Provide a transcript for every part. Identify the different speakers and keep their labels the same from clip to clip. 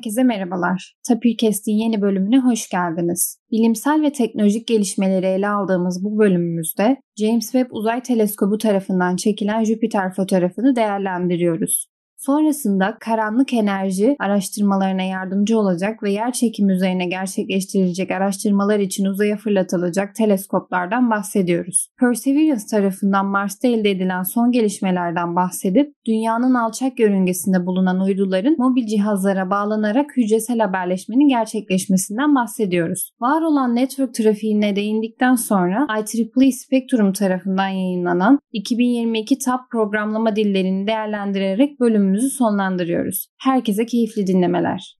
Speaker 1: Herkese merhabalar. Tapirkest'in yeni bölümüne hoş geldiniz. Bilimsel ve teknolojik gelişmeleri ele aldığımız bu bölümümüzde James Webb Uzay Teleskobu tarafından çekilen Jüpiter fotoğrafını değerlendiriyoruz. Sonrasında karanlık enerji araştırmalarına yardımcı olacak ve yer çekimi üzerine gerçekleştirilecek araştırmalar için uzaya fırlatılacak teleskoplardan bahsediyoruz. Perseverance tarafından Mars'ta elde edilen son gelişmelerden bahsedip dünyanın alçak yörüngesinde bulunan uyduların mobil cihazlara bağlanarak hücresel haberleşmenin gerçekleşmesinden bahsediyoruz. Var olan network trafiğine değindikten sonra IEEE Spectrum tarafından yayınlanan 2022 TAP programlama dillerini değerlendirerek bölüm bölümümüzü sonlandırıyoruz. Herkese keyifli dinlemeler.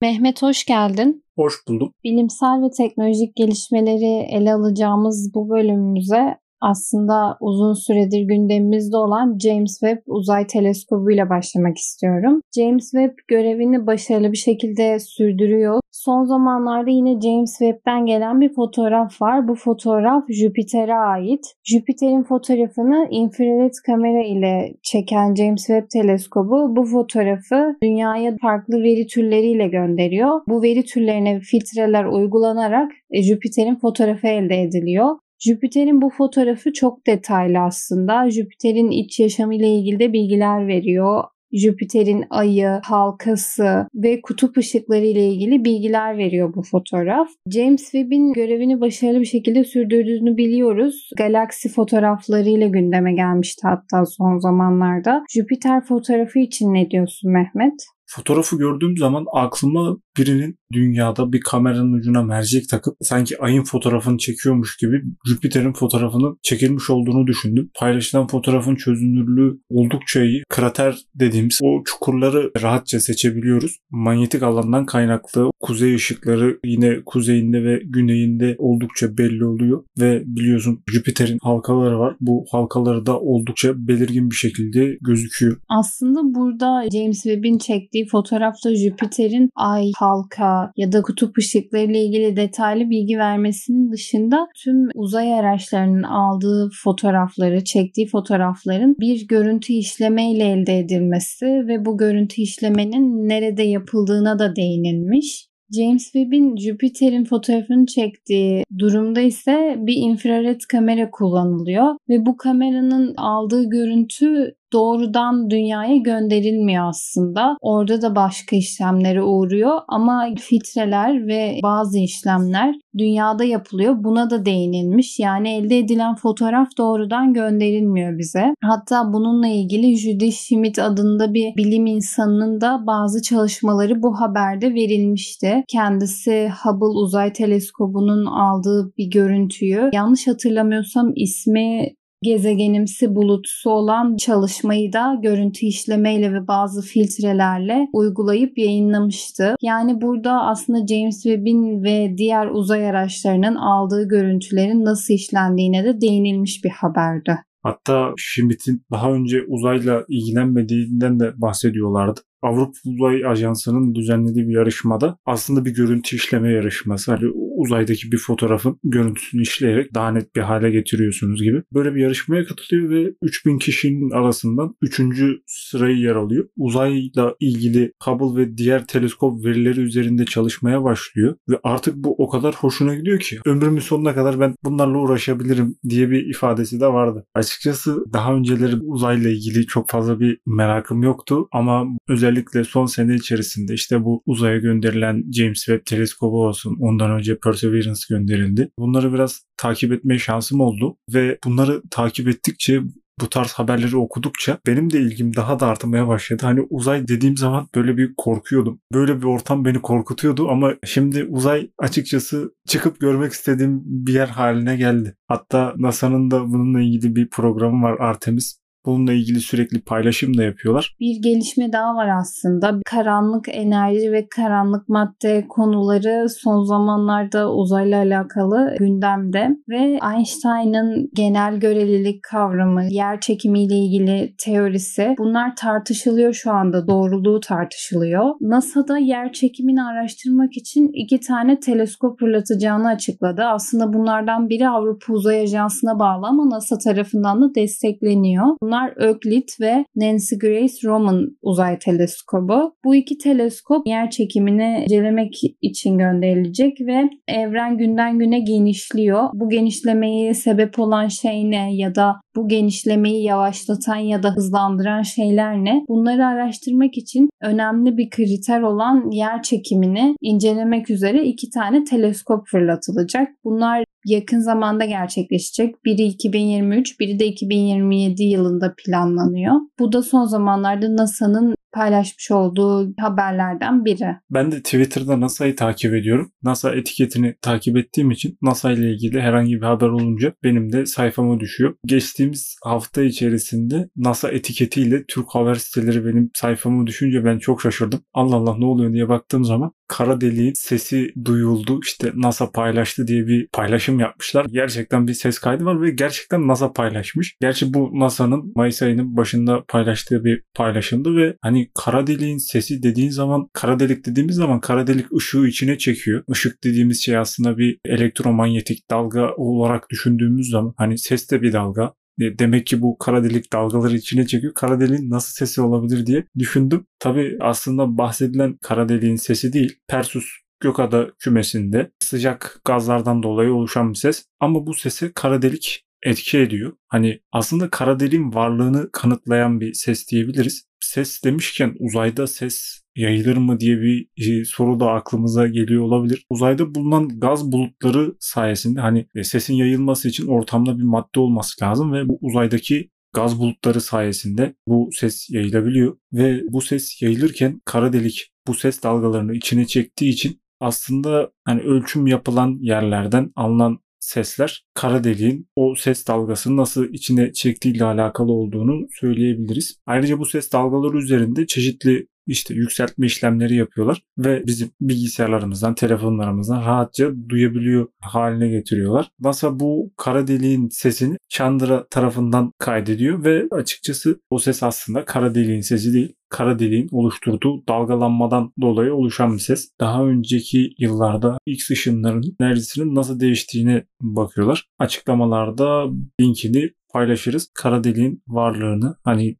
Speaker 1: Mehmet hoş geldin.
Speaker 2: Hoş buldum.
Speaker 1: Bilimsel ve teknolojik gelişmeleri ele alacağımız bu bölümümüze aslında uzun süredir gündemimizde olan James Webb Uzay Teleskobu ile başlamak istiyorum. James Webb görevini başarılı bir şekilde sürdürüyor. Son zamanlarda yine James Webb'den gelen bir fotoğraf var. Bu fotoğraf Jüpiter'e ait. Jüpiter'in fotoğrafını infrared kamera ile çeken James Webb Teleskobu bu fotoğrafı dünyaya farklı veri türleriyle gönderiyor. Bu veri türlerine filtreler uygulanarak e, Jüpiter'in fotoğrafı elde ediliyor. Jüpiter'in bu fotoğrafı çok detaylı aslında. Jüpiter'in iç yaşamı ile ilgili de bilgiler veriyor. Jüpiter'in ayı, halkası ve kutup ışıkları ile ilgili bilgiler veriyor bu fotoğraf. James Webb'in görevini başarılı bir şekilde sürdürdüğünü biliyoruz. Galaksi fotoğraflarıyla gündeme gelmişti hatta son zamanlarda. Jüpiter fotoğrafı için ne diyorsun Mehmet?
Speaker 2: Fotoğrafı gördüğüm zaman aklıma birinin dünyada bir kameranın ucuna mercek takıp sanki ayın fotoğrafını çekiyormuş gibi Jüpiter'in fotoğrafını çekilmiş olduğunu düşündüm. Paylaşılan fotoğrafın çözünürlüğü oldukça iyi. Krater dediğimiz o çukurları rahatça seçebiliyoruz. Manyetik alandan kaynaklı kuzey ışıkları yine kuzeyinde ve güneyinde oldukça belli oluyor ve biliyorsun Jüpiter'in halkaları var. Bu halkaları da oldukça belirgin bir şekilde gözüküyor.
Speaker 1: Aslında burada James Webb'in çektiği fotoğrafta Jüpiter'in ay, halka ya da kutup ışıkları ile ilgili detaylı bilgi vermesinin dışında tüm uzay araçlarının aldığı fotoğrafları, çektiği fotoğrafların bir görüntü işleme ile elde edilmesi ve bu görüntü işlemenin nerede yapıldığına da değinilmiş. James Webb'in Jüpiter'in fotoğrafını çektiği durumda ise bir infrared kamera kullanılıyor ve bu kameranın aldığı görüntü doğrudan dünyaya gönderilmiyor aslında. Orada da başka işlemlere uğruyor ama filtreler ve bazı işlemler dünyada yapılıyor. Buna da değinilmiş. Yani elde edilen fotoğraf doğrudan gönderilmiyor bize. Hatta bununla ilgili Judy Schmidt adında bir bilim insanının da bazı çalışmaları bu haberde verilmişti. Kendisi Hubble Uzay Teleskobu'nun aldığı bir görüntüyü yanlış hatırlamıyorsam ismi gezegenimsi bulutsu olan çalışmayı da görüntü işlemeyle ve bazı filtrelerle uygulayıp yayınlamıştı. Yani burada aslında James Webb'in ve diğer uzay araçlarının aldığı görüntülerin nasıl işlendiğine de değinilmiş bir haberdi.
Speaker 2: Hatta Schmidt'in daha önce uzayla ilgilenmediğinden de bahsediyorlardı. Avrupa Uzay Ajansı'nın düzenlediği bir yarışmada aslında bir görüntü işleme yarışması. Hani uzaydaki bir fotoğrafın görüntüsünü işleyerek daha net bir hale getiriyorsunuz gibi. Böyle bir yarışmaya katılıyor ve 3000 kişinin arasından 3. sırayı yer alıyor. Uzayla ilgili Hubble ve diğer teleskop verileri üzerinde çalışmaya başlıyor ve artık bu o kadar hoşuna gidiyor ki ömrümün sonuna kadar ben bunlarla uğraşabilirim diye bir ifadesi de vardı. Açıkçası daha önceleri uzayla ilgili çok fazla bir merakım yoktu ama özellikle son sene içerisinde işte bu uzaya gönderilen James Webb teleskobu olsun ondan önce Perseverance gönderildi. Bunları biraz takip etme şansım oldu ve bunları takip ettikçe bu tarz haberleri okudukça benim de ilgim daha da artmaya başladı. Hani uzay dediğim zaman böyle bir korkuyordum. Böyle bir ortam beni korkutuyordu ama şimdi uzay açıkçası çıkıp görmek istediğim bir yer haline geldi. Hatta NASA'nın da bununla ilgili bir programı var Artemis. Bununla ilgili sürekli paylaşım da yapıyorlar.
Speaker 1: Bir gelişme daha var aslında. Karanlık enerji ve karanlık madde konuları son zamanlarda uzayla alakalı gündemde ve Einstein'ın genel görelilik kavramı, yer çekimi ile ilgili teorisi bunlar tartışılıyor şu anda. Doğruluğu tartışılıyor. NASA'da yer çekimini araştırmak için iki tane teleskop fırlatacağını açıkladı. Aslında bunlardan biri Avrupa Uzay Ajansı'na bağlı ama NASA tarafından da destekleniyor. Bunlar Euclid ve Nancy Grace Roman uzay teleskobu. Bu iki teleskop yer çekimini incelemek için gönderilecek ve evren günden güne genişliyor. Bu genişlemeyi sebep olan şey ne ya da bu genişlemeyi yavaşlatan ya da hızlandıran şeyler ne? Bunları araştırmak için önemli bir kriter olan yer çekimini incelemek üzere iki tane teleskop fırlatılacak. Bunlar yakın zamanda gerçekleşecek. Biri 2023, biri de 2027 yılında planlanıyor. Bu da son zamanlarda NASA'nın paylaşmış olduğu haberlerden biri.
Speaker 2: Ben de Twitter'da NASA'yı takip ediyorum. NASA etiketini takip ettiğim için NASA ile ilgili herhangi bir haber olunca benim de sayfama düşüyor. Geçtiğimiz hafta içerisinde NASA etiketiyle Türk haber siteleri benim sayfama düşünce ben çok şaşırdım. Allah Allah ne oluyor diye baktığım zaman kara deliğin sesi duyuldu işte NASA paylaştı diye bir paylaşım yapmışlar. Gerçekten bir ses kaydı var ve gerçekten NASA paylaşmış. Gerçi bu NASA'nın Mayıs ayının başında paylaştığı bir paylaşımdı ve hani kara deliğin sesi dediğin zaman kara delik dediğimiz zaman kara delik ışığı içine çekiyor. Işık dediğimiz şey aslında bir elektromanyetik dalga olarak düşündüğümüz zaman hani ses de bir dalga. E, demek ki bu kara delik dalgaları içine çekiyor. Kara deliğin nasıl sesi olabilir diye düşündüm. Tabi aslında bahsedilen kara deliğin sesi değil. Persus Gökada kümesinde sıcak gazlardan dolayı oluşan bir ses. Ama bu sese kara delik etki ediyor. Hani aslında kara deliğin varlığını kanıtlayan bir ses diyebiliriz. Ses demişken uzayda ses yayılır mı diye bir e, soru da aklımıza geliyor olabilir. Uzayda bulunan gaz bulutları sayesinde hani e, sesin yayılması için ortamda bir madde olması lazım ve bu uzaydaki gaz bulutları sayesinde bu ses yayılabiliyor ve bu ses yayılırken kara delik bu ses dalgalarını içine çektiği için aslında hani ölçüm yapılan yerlerden alınan sesler kara deliğin o ses dalgasını nasıl içine çektiğiyle alakalı olduğunu söyleyebiliriz. Ayrıca bu ses dalgaları üzerinde çeşitli işte yükseltme işlemleri yapıyorlar ve bizim bilgisayarlarımızdan, telefonlarımızdan rahatça duyabiliyor haline getiriyorlar. NASA bu kara deliğin sesini Chandra tarafından kaydediyor ve açıkçası o ses aslında kara deliğin sesi değil kara deliğin oluşturduğu dalgalanmadan dolayı oluşan bir ses. Daha önceki yıllarda X ışınlarının enerjisinin nasıl değiştiğine bakıyorlar. Açıklamalarda linkini paylaşırız. Kara deliğin varlığını hani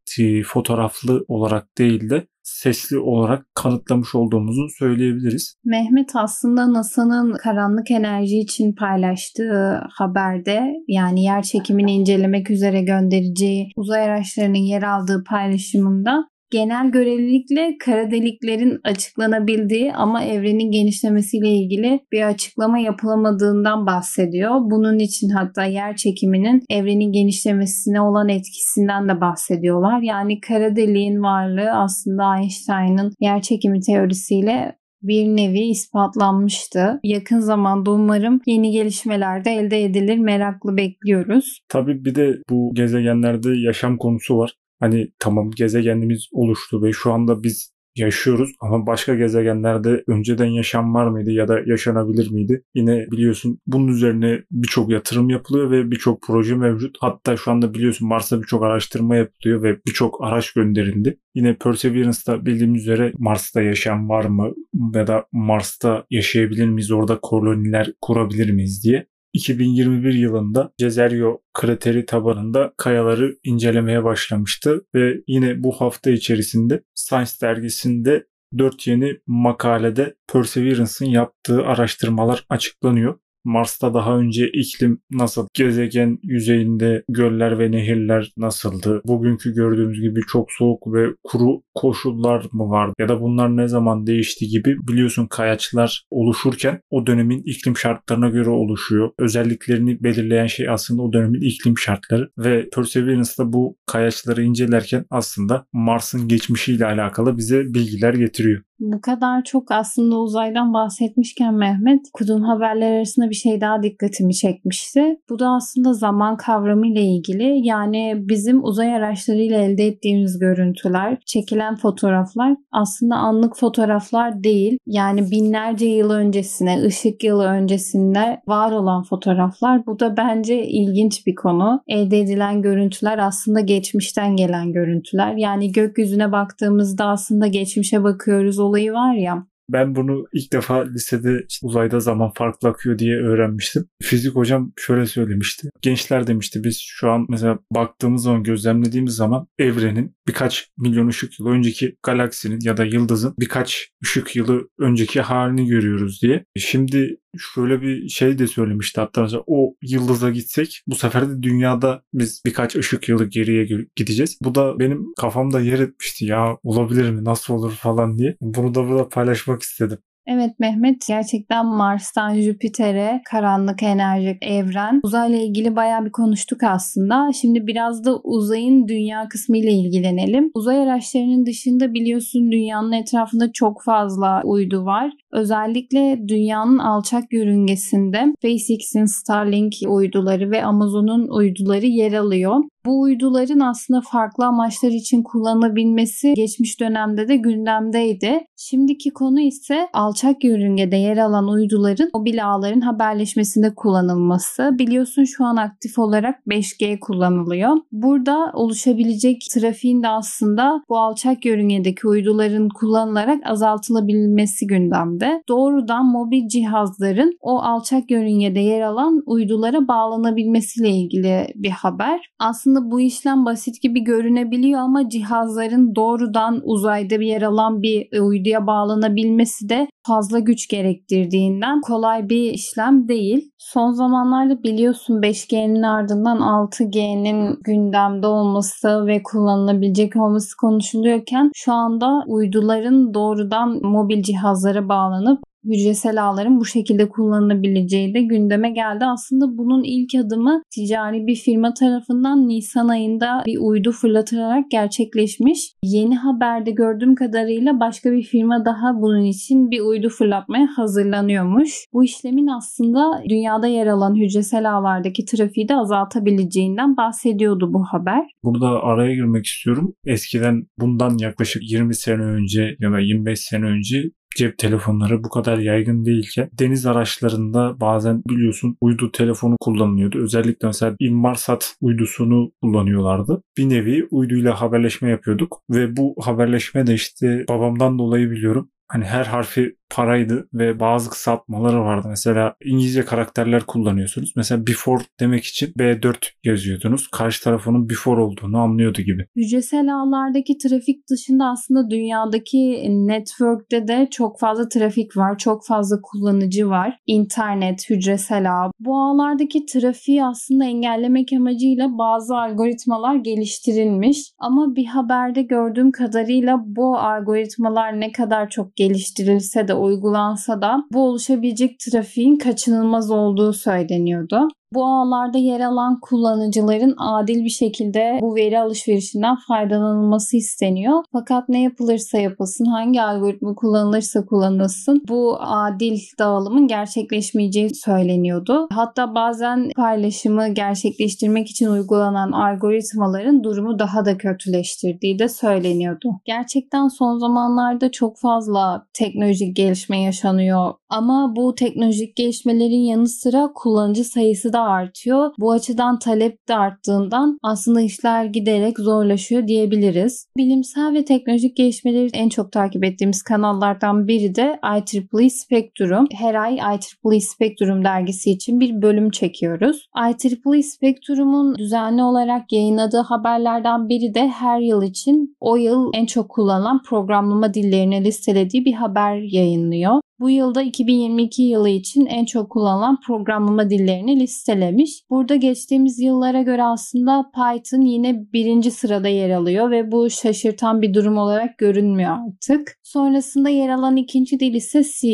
Speaker 2: fotoğraflı olarak değil de sesli olarak kanıtlamış olduğumuzu söyleyebiliriz.
Speaker 1: Mehmet aslında NASA'nın karanlık enerji için paylaştığı haberde yani yer çekimini incelemek üzere göndereceği uzay araçlarının yer aldığı paylaşımında genel görelilikle kara deliklerin açıklanabildiği ama evrenin genişlemesiyle ilgili bir açıklama yapılamadığından bahsediyor. Bunun için hatta yer çekiminin evrenin genişlemesine olan etkisinden de bahsediyorlar. Yani kara deliğin varlığı aslında Einstein'ın yer çekimi teorisiyle bir nevi ispatlanmıştı. Yakın zamanda umarım yeni gelişmeler de elde edilir. Meraklı bekliyoruz.
Speaker 2: Tabii bir de bu gezegenlerde yaşam konusu var. Hani tamam gezegenimiz oluştu ve şu anda biz yaşıyoruz ama başka gezegenlerde önceden yaşam var mıydı ya da yaşanabilir miydi? Yine biliyorsun bunun üzerine birçok yatırım yapılıyor ve birçok proje mevcut. Hatta şu anda biliyorsun Mars'ta birçok araştırma yapılıyor ve birçok araç gönderildi. Yine Perseverance'da bildiğimiz üzere Mars'ta yaşam var mı ya da Mars'ta yaşayabilir miyiz, orada koloniler kurabilir miyiz diye 2021 yılında Jezeryo krateri tabanında kayaları incelemeye başlamıştı ve yine bu hafta içerisinde Science dergisinde 4 yeni makalede Perseverance'ın yaptığı araştırmalar açıklanıyor. Mars'ta daha önce iklim nasıl? Gezegen yüzeyinde göller ve nehirler nasıldı? Bugünkü gördüğümüz gibi çok soğuk ve kuru koşullar mı vardı? Ya da bunlar ne zaman değişti gibi biliyorsun kayaçlar oluşurken o dönemin iklim şartlarına göre oluşuyor. Özelliklerini belirleyen şey aslında o dönemin iklim şartları ve Perseverance'da bu kayaçları incelerken aslında Mars'ın geçmişiyle alakalı bize bilgiler getiriyor.
Speaker 1: Bu kadar çok aslında uzaydan bahsetmişken Mehmet, okuduğum haberler arasında bir şey daha dikkatimi çekmişti. Bu da aslında zaman kavramı ile ilgili. Yani bizim uzay araçlarıyla elde ettiğimiz görüntüler, çekilen fotoğraflar aslında anlık fotoğraflar değil. Yani binlerce yıl öncesine, ışık yılı öncesinde var olan fotoğraflar. Bu da bence ilginç bir konu. Elde edilen görüntüler aslında geçmişten gelen görüntüler. Yani gökyüzüne baktığımızda aslında geçmişe bakıyoruz olayı var ya.
Speaker 2: Ben bunu ilk defa lisede işte uzayda zaman farklı akıyor diye öğrenmiştim. Fizik hocam şöyle söylemişti. Gençler demişti biz şu an mesela baktığımız zaman gözlemlediğimiz zaman evrenin birkaç milyon ışık yılı önceki galaksinin ya da yıldızın birkaç ışık yılı önceki halini görüyoruz diye. Şimdi şöyle bir şey de söylemişti hatta mesela o yıldıza gitsek bu sefer de dünyada biz birkaç ışık yılı geriye gideceğiz. Bu da benim kafamda yer etmişti ya olabilir mi nasıl olur falan diye. Bunu da burada paylaşmak istedim.
Speaker 1: Evet Mehmet gerçekten Mars'tan Jüpiter'e karanlık enerji evren uzayla ilgili bayağı bir konuştuk aslında. Şimdi biraz da uzayın dünya kısmı ile ilgilenelim. Uzay araçlarının dışında biliyorsun dünyanın etrafında çok fazla uydu var. Özellikle dünyanın alçak yörüngesinde SpaceX'in Starlink uyduları ve Amazon'un uyduları yer alıyor. Bu uyduların aslında farklı amaçlar için kullanılabilmesi geçmiş dönemde de gündemdeydi. Şimdiki konu ise alçak yörüngede yer alan uyduların mobil ağların haberleşmesinde kullanılması. Biliyorsun şu an aktif olarak 5G kullanılıyor. Burada oluşabilecek trafiğin de aslında bu alçak yörüngedeki uyduların kullanılarak azaltılabilmesi gündemde. Doğrudan mobil cihazların o alçak yörüngede yer alan uydulara bağlanabilmesiyle ilgili bir haber. Aslında aslında bu işlem basit gibi görünebiliyor ama cihazların doğrudan uzayda bir yer alan bir uyduya bağlanabilmesi de fazla güç gerektirdiğinden kolay bir işlem değil. Son zamanlarda biliyorsun 5G'nin ardından 6G'nin gündemde olması ve kullanılabilecek olması konuşuluyorken şu anda uyduların doğrudan mobil cihazlara bağlanıp hücresel ağların bu şekilde kullanılabileceği de gündeme geldi. Aslında bunun ilk adımı ticari bir firma tarafından Nisan ayında bir uydu fırlatılarak gerçekleşmiş. Yeni haberde gördüğüm kadarıyla başka bir firma daha bunun için bir uydu fırlatmaya hazırlanıyormuş. Bu işlemin aslında dünyada yer alan hücresel ağlardaki trafiği de azaltabileceğinden bahsediyordu bu haber.
Speaker 2: Burada araya girmek istiyorum. Eskiden bundan yaklaşık 20 sene önce ya da 25 sene önce cep telefonları bu kadar yaygın değilken deniz araçlarında bazen biliyorsun uydu telefonu kullanılıyordu. Özellikle mesela Inmarsat uydusunu kullanıyorlardı. Bir nevi uyduyla haberleşme yapıyorduk ve bu haberleşme de işte babamdan dolayı biliyorum. Hani her harfi paraydı ve bazı kısaltmaları vardı. Mesela İngilizce karakterler kullanıyorsunuz. Mesela before demek için B4 yazıyordunuz. Karşı tarafının before olduğunu anlıyordu gibi.
Speaker 1: Hücresel ağlardaki trafik dışında aslında dünyadaki network'te de çok fazla trafik var. Çok fazla kullanıcı var. İnternet, hücresel ağ. Bu ağlardaki trafiği aslında engellemek amacıyla bazı algoritmalar geliştirilmiş. Ama bir haberde gördüğüm kadarıyla bu algoritmalar ne kadar çok geliştirilse de uygulansa da bu oluşabilecek trafiğin kaçınılmaz olduğu söyleniyordu. Bu ağlarda yer alan kullanıcıların adil bir şekilde bu veri alışverişinden faydalanılması isteniyor. Fakat ne yapılırsa yapılsın, hangi algoritma kullanılırsa kullanılsın bu adil dağılımın gerçekleşmeyeceği söyleniyordu. Hatta bazen paylaşımı gerçekleştirmek için uygulanan algoritmaların durumu daha da kötüleştirdiği de söyleniyordu. Gerçekten son zamanlarda çok fazla teknolojik gelişme yaşanıyor ama bu teknolojik gelişmelerin yanı sıra kullanıcı sayısı da artıyor. Bu açıdan talep de arttığından aslında işler giderek zorlaşıyor diyebiliriz. Bilimsel ve teknolojik gelişmeleri en çok takip ettiğimiz kanallardan biri de IEEE Spectrum. Her ay IEEE Spectrum dergisi için bir bölüm çekiyoruz. IEEE Spectrum'un düzenli olarak yayınladığı haberlerden biri de her yıl için o yıl en çok kullanılan programlama dillerini listelediği bir haber yayınlıyor. Bu yılda 2022 yılı için en çok kullanılan programlama dillerini listelemiş. Burada geçtiğimiz yıllara göre aslında Python yine birinci sırada yer alıyor ve bu şaşırtan bir durum olarak görünmüyor artık. Sonrasında yer alan ikinci dil ise C.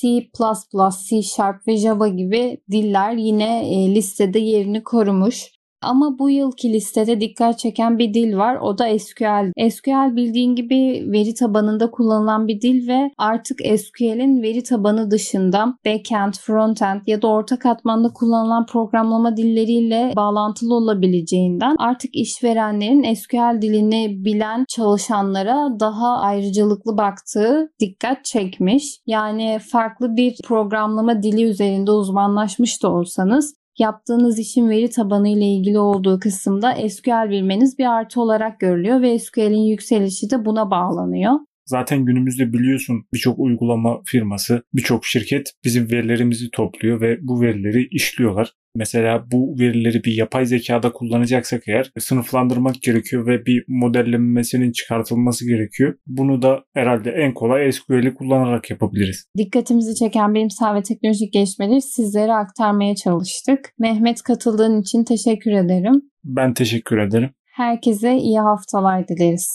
Speaker 1: C++, C Sharp ve Java gibi diller yine e, listede yerini korumuş. Ama bu yılki listede dikkat çeken bir dil var. O da SQL. SQL bildiğin gibi veri tabanında kullanılan bir dil ve artık SQL'in veri tabanı dışında backend, frontend ya da orta katmanda kullanılan programlama dilleriyle bağlantılı olabileceğinden artık işverenlerin SQL dilini bilen çalışanlara daha ayrıcalıklı baktığı dikkat çekmiş. Yani farklı bir programlama dili üzerinde uzmanlaşmış da olsanız yaptığınız işin veri tabanı ile ilgili olduğu kısımda SQL bilmeniz bir artı olarak görülüyor ve SQL'in yükselişi de buna bağlanıyor.
Speaker 2: Zaten günümüzde biliyorsun birçok uygulama firması, birçok şirket bizim verilerimizi topluyor ve bu verileri işliyorlar. Mesela bu verileri bir yapay zekada kullanacaksak eğer sınıflandırmak gerekiyor ve bir modellenmesinin çıkartılması gerekiyor. Bunu da herhalde en kolay SQL'i kullanarak yapabiliriz.
Speaker 1: Dikkatimizi çeken bilimsel ve teknolojik gelişmeleri sizlere aktarmaya çalıştık. Mehmet katıldığın için teşekkür ederim.
Speaker 2: Ben teşekkür ederim.
Speaker 1: Herkese iyi haftalar dileriz.